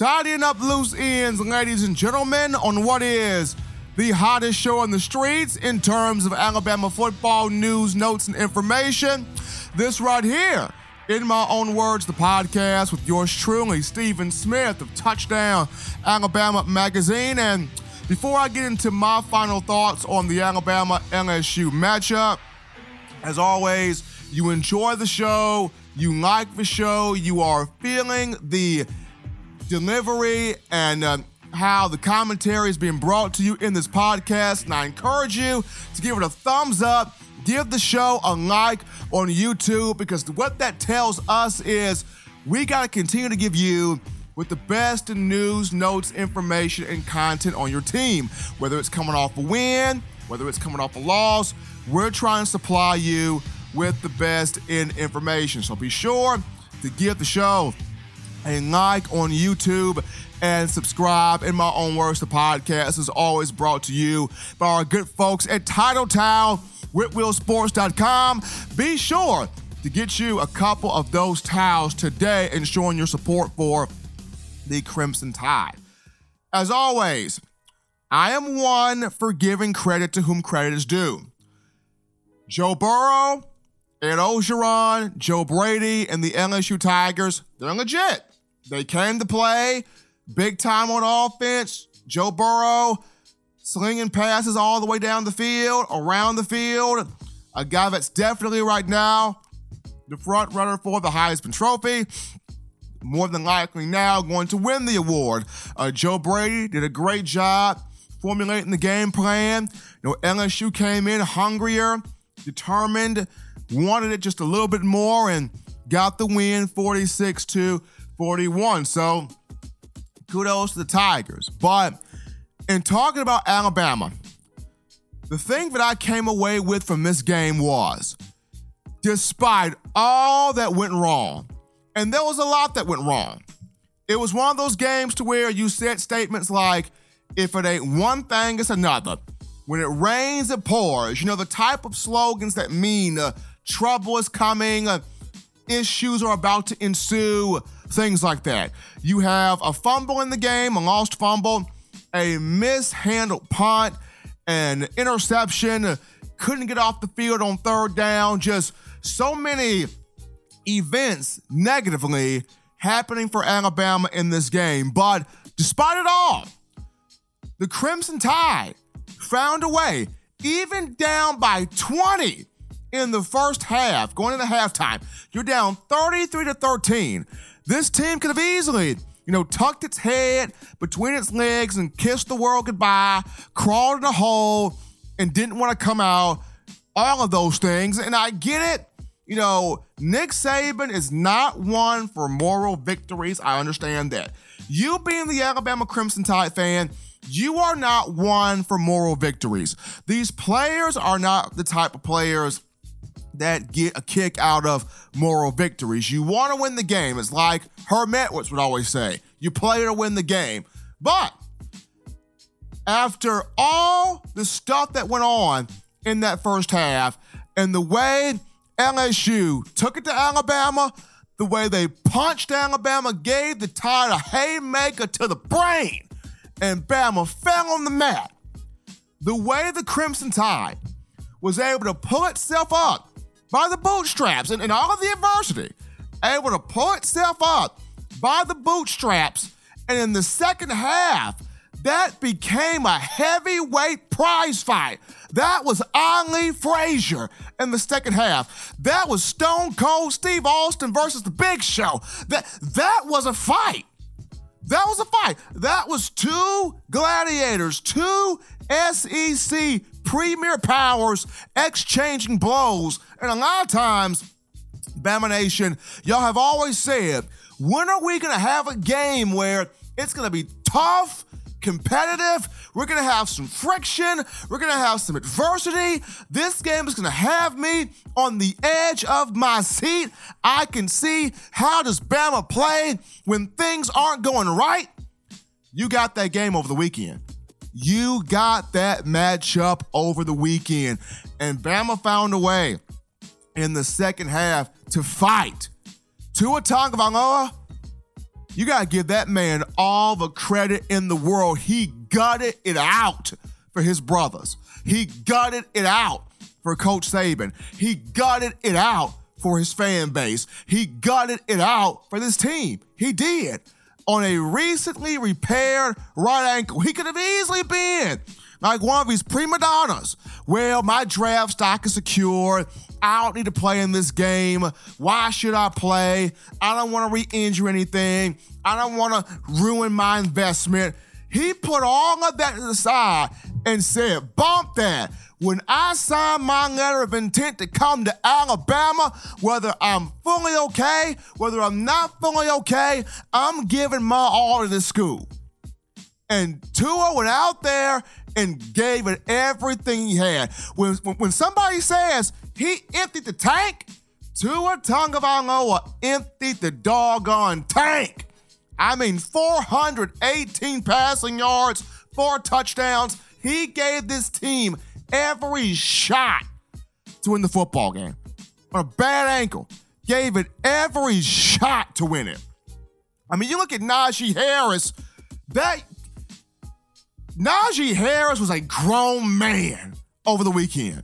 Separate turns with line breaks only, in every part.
Tidying up loose ends, ladies and gentlemen, on what is the hottest show on the streets in terms of Alabama football news, notes, and information. This right here, in my own words, the podcast with yours truly, Stephen Smith of Touchdown Alabama Magazine. And before I get into my final thoughts on the Alabama LSU matchup, as always, you enjoy the show, you like the show, you are feeling the delivery and uh, how the commentary is being brought to you in this podcast. And I encourage you to give it a thumbs up, give the show a like on YouTube, because what that tells us is we got to continue to give you with the best in news, notes, information, and content on your team. Whether it's coming off a win, whether it's coming off a loss, we're trying to supply you with the best in information. So be sure to give the show a like on YouTube and subscribe. In my own words, the podcast is always brought to you by our good folks at Titletown, WhitWillSports.com. Be sure to get you a couple of those towels today and showing your support for the Crimson Tide. As always, I am one for giving credit to whom credit is due. Joe Burrow, Ed Orgeron, Joe Brady, and the LSU Tigers, they're legit. They came to play big time on offense. Joe Burrow slinging passes all the way down the field, around the field. A guy that's definitely right now the front runner for the Heisman Trophy. More than likely now going to win the award. Uh, Joe Brady did a great job formulating the game plan. You know, LSU came in hungrier, determined, wanted it just a little bit more, and got the win 46 to 41. So kudos to the Tigers. But in talking about Alabama, the thing that I came away with from this game was despite all that went wrong, and there was a lot that went wrong, it was one of those games to where you said statements like, if it ain't one thing, it's another. When it rains, it pours. You know, the type of slogans that mean uh, trouble is coming, uh, issues are about to ensue things like that. You have a fumble in the game, a lost fumble, a mishandled punt, an interception, couldn't get off the field on third down, just so many events negatively happening for Alabama in this game. But despite it all, the Crimson Tide found a way, even down by 20 in the first half, going into halftime. You're down 33 to 13. This team could have easily, you know, tucked its head between its legs and kissed the world goodbye, crawled in a hole, and didn't want to come out. All of those things. And I get it. You know, Nick Saban is not one for moral victories. I understand that. You being the Alabama Crimson Tide fan, you are not one for moral victories. These players are not the type of players that get a kick out of moral victories. You want to win the game. It's like Herm Edwards would always say you play to win the game. But after all the stuff that went on in that first half and the way LSU took it to Alabama, the way they punched Alabama, gave the tide a haymaker to the brain, and Bama fell on the mat. The way the Crimson Tide was able to pull itself up by the bootstraps and, and all of the adversity, able to pull itself up by the bootstraps. And in the second half, that became a heavyweight prize fight. That was Ali Frazier in the second half. That was Stone Cold Steve Austin versus the Big Show. That that was a fight. That was a fight. That was two gladiators, two SEC premier powers exchanging blows. And a lot of times, Bama Nation, y'all have always said, when are we going to have a game where it's going to be tough, competitive. We're going to have some friction. We're going to have some adversity. This game is going to have me on the edge of my seat. I can see how does Bama play when things aren't going right. You got that game over the weekend. You got that matchup over the weekend. And Bama found a way in the second half to fight. Tua Tagovailoa, You got to give that man all the credit in the world. He gutted it out for his brothers. He gutted it out for Coach Saban. He gutted it out for his fan base. He gutted it out for this team. He did. On a recently repaired right ankle, he could have easily been like one of these prima donnas. Well, my draft stock is secure. I don't need to play in this game. Why should I play? I don't want to re injure anything. I don't want to ruin my investment. He put all of that aside and said, bump that. When I sign my letter of intent to come to Alabama, whether I'm fully okay, whether I'm not fully okay, I'm giving my all to this school. And Tua went out there and gave it everything he had. When, when somebody says he emptied the tank, Tua Tagovailoa emptied the doggone tank. I mean, 418 passing yards, four touchdowns. He gave this team every shot to win the football game. On a bad ankle, gave it every shot to win it. I mean, you look at Najee Harris, that Najee Harris was a grown man over the weekend.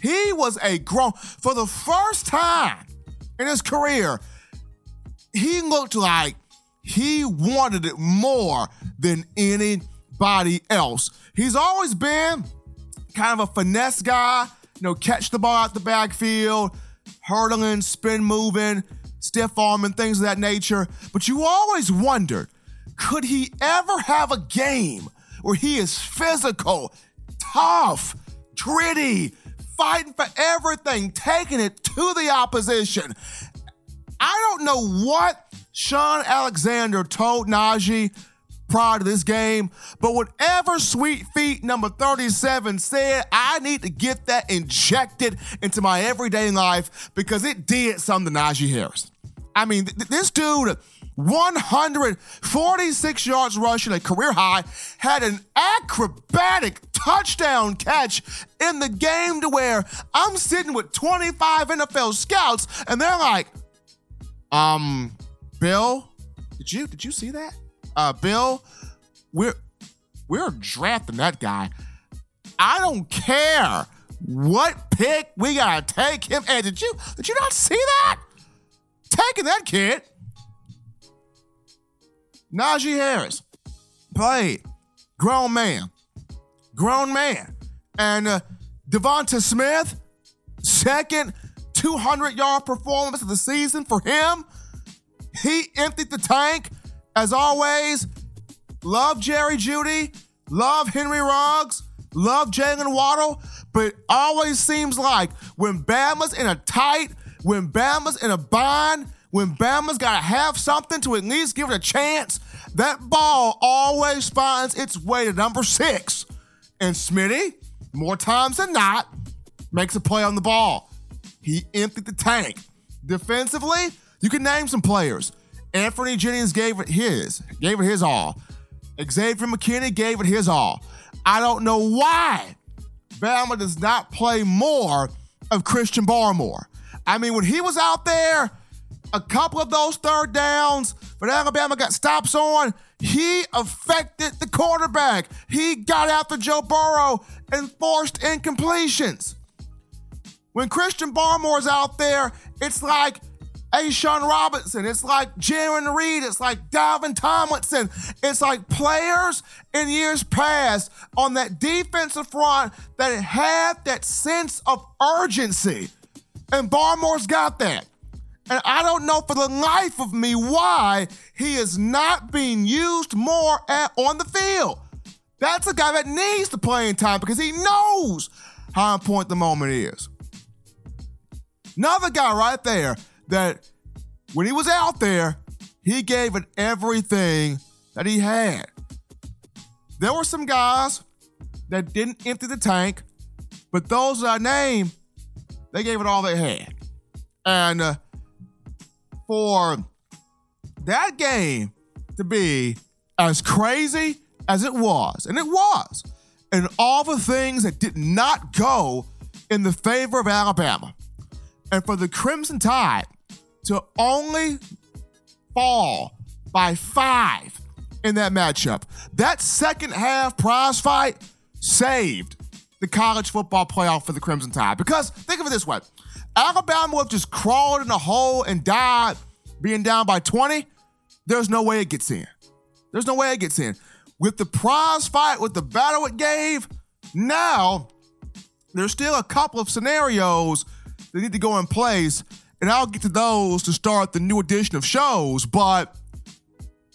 He was a grown, for the first time in his career, he looked like he wanted it more than anybody else. He's always been kind of a finesse guy, you know, catch the ball out the backfield, hurdling, spin moving, stiff arm, and things of that nature. But you always wondered could he ever have a game where he is physical, tough, gritty, fighting for everything, taking it to the opposition? I don't know what Shaun Alexander told Najee prior to this game, but whatever Sweet Feet number 37 said, I need to get that injected into my everyday life because it did something to Najee Harris. I mean, th- this dude, 146 yards rushing, a career high, had an acrobatic touchdown catch in the game to where I'm sitting with 25 NFL scouts and they're like, um, Bill, did you did you see that? Uh, Bill, we're we're drafting that guy. I don't care what pick we gotta take him. And did you did you not see that? Taking that kid. Najee Harris played grown man, grown man, and uh, DeVonta Smith second 200 yard performance of the season for him. He emptied the tank. As always, love Jerry Jeudy, love Henry Ruggs, love Jaylen Waddle, but it always seems like when Bama's in a tight, when Bama's in a bind, when Bama's got to have something to at least give it a chance, that ball always finds its way to number six. And Smitty, more times than not, makes a play on the ball. He emptied the tank. Defensively, you can name some players. Anfernee Jennings gave it his, gave it his all. Xavier McKinney gave it his all. I don't know why Bama does not play more of Christian Barmore. I mean, when he was out there, a couple of those third downs, but Alabama got stops on, he affected the quarterback. He got after Joe Burrow and forced incompletions. When Christian Barmore's out there, it's like A'Shawn Robinson. It's like Jarran Reed. It's like Dalvin Tomlinson. It's like players in years past on that defensive front that had that sense of urgency. And Barmore's got that. And I don't know for the life of me why he is not being used more at, on the field. That's a guy that needs the playing time because he knows how important the moment is. Another guy right there that when he was out there, he gave it everything that he had. There were some guys that didn't empty the tank, but those that I named, they gave it all they had. And uh, for that game to be as crazy as it was, and it was, and all the things that did not go in the favor of Alabama, and for the Crimson Tide to only fall by five in that matchup. That second half prize fight saved the college football playoff for the Crimson Tide. Because think of it this way Alabama would have just crawled in a hole and died being down by 20. There's no way it gets in. There's no way it gets in. With the prize fight, with the battle it gave, now there's still a couple of scenarios that need to go in place, and I'll get to those to start the new edition of shows. But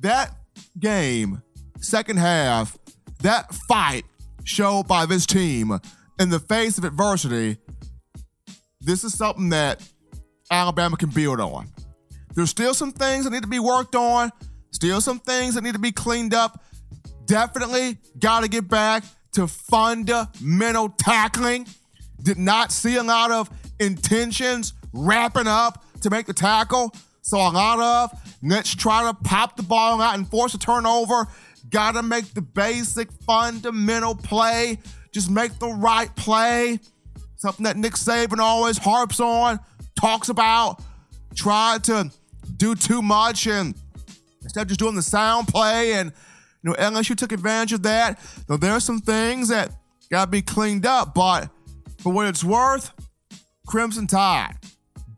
that game, second half, that fight showed by this team in the face of adversity, this is something that Alabama can build on. There's still some things that need to be worked on, still some things that need to be cleaned up. Definitely got to get back to fundamental tackling. Did not see a lot of intentions wrapping up to make the tackle. So a lot of let's try to pop the ball out and force a turnover. Got to make the basic fundamental play. Just make the right play. Something that Nick Saban always harps on, talks about. Try to do too much and instead of just doing the sound play and you know LSU took advantage of that. Though there are some things that got to be cleaned up, but for what it's worth, Crimson Tide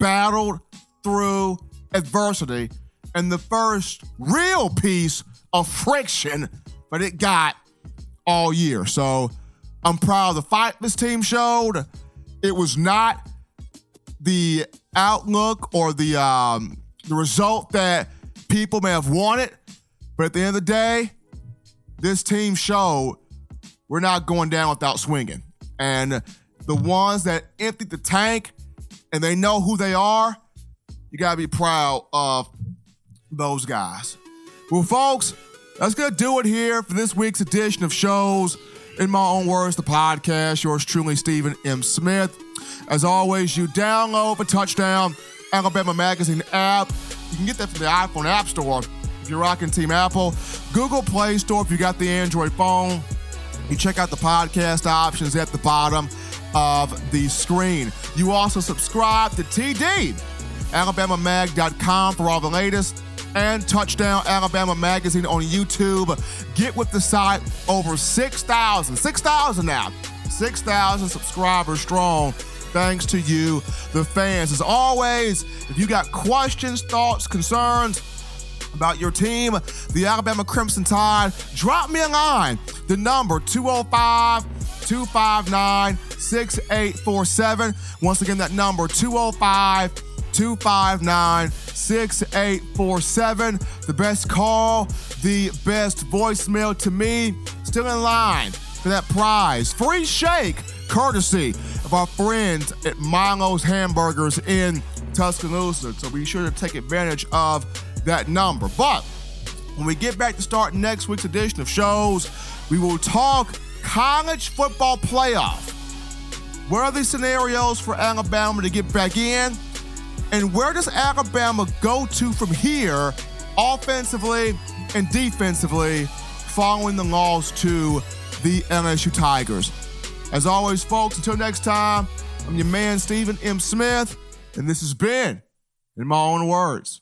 battled through adversity and the first real piece of friction but it got all year. So I'm proud of the fight this team showed. It was not the outlook or the um, the result that people may have wanted, but at the end of the day, this team showed we're not going down without swinging. And the ones that emptied the tank and they know who they are, you got to be proud of those guys. Well, folks, that's to do it here for this week's edition of shows. In my own words, the podcast. Yours truly, Stephen M. Smith. As always, you download the Touchdown Alabama Magazine app. You can get that from the iPhone App Store if you're rocking Team Apple. Google Play Store if you got the Android phone. You check out the podcast options at the bottom of the screen. You also subscribe to TD, AlabamaMag.com for all the latest, and Touchdown Alabama Magazine on YouTube. Get with the site over 6,000, 6,000 now, 6,000 subscribers strong. Thanks to you, the fans. As always, if you got questions, thoughts, concerns, about your team, the Alabama Crimson Tide, drop me a line. The number 205 259 6847. Once again, that number 205 259 6847. The best call, the best voicemail to me. Still in line for that prize. Free shake, courtesy of our friends at Milo's Hamburgers in Tuscaloosa. So be sure to take advantage of that number. But when we get back to start next week's edition of shows, we will talk college football playoff. Where are the scenarios for Alabama to get back in? And where does Alabama go to from here, offensively and defensively, following the loss to the LSU Tigers? As always, folks, until next time, I'm your man, Stephen M. Smith, and this has been, in my own words,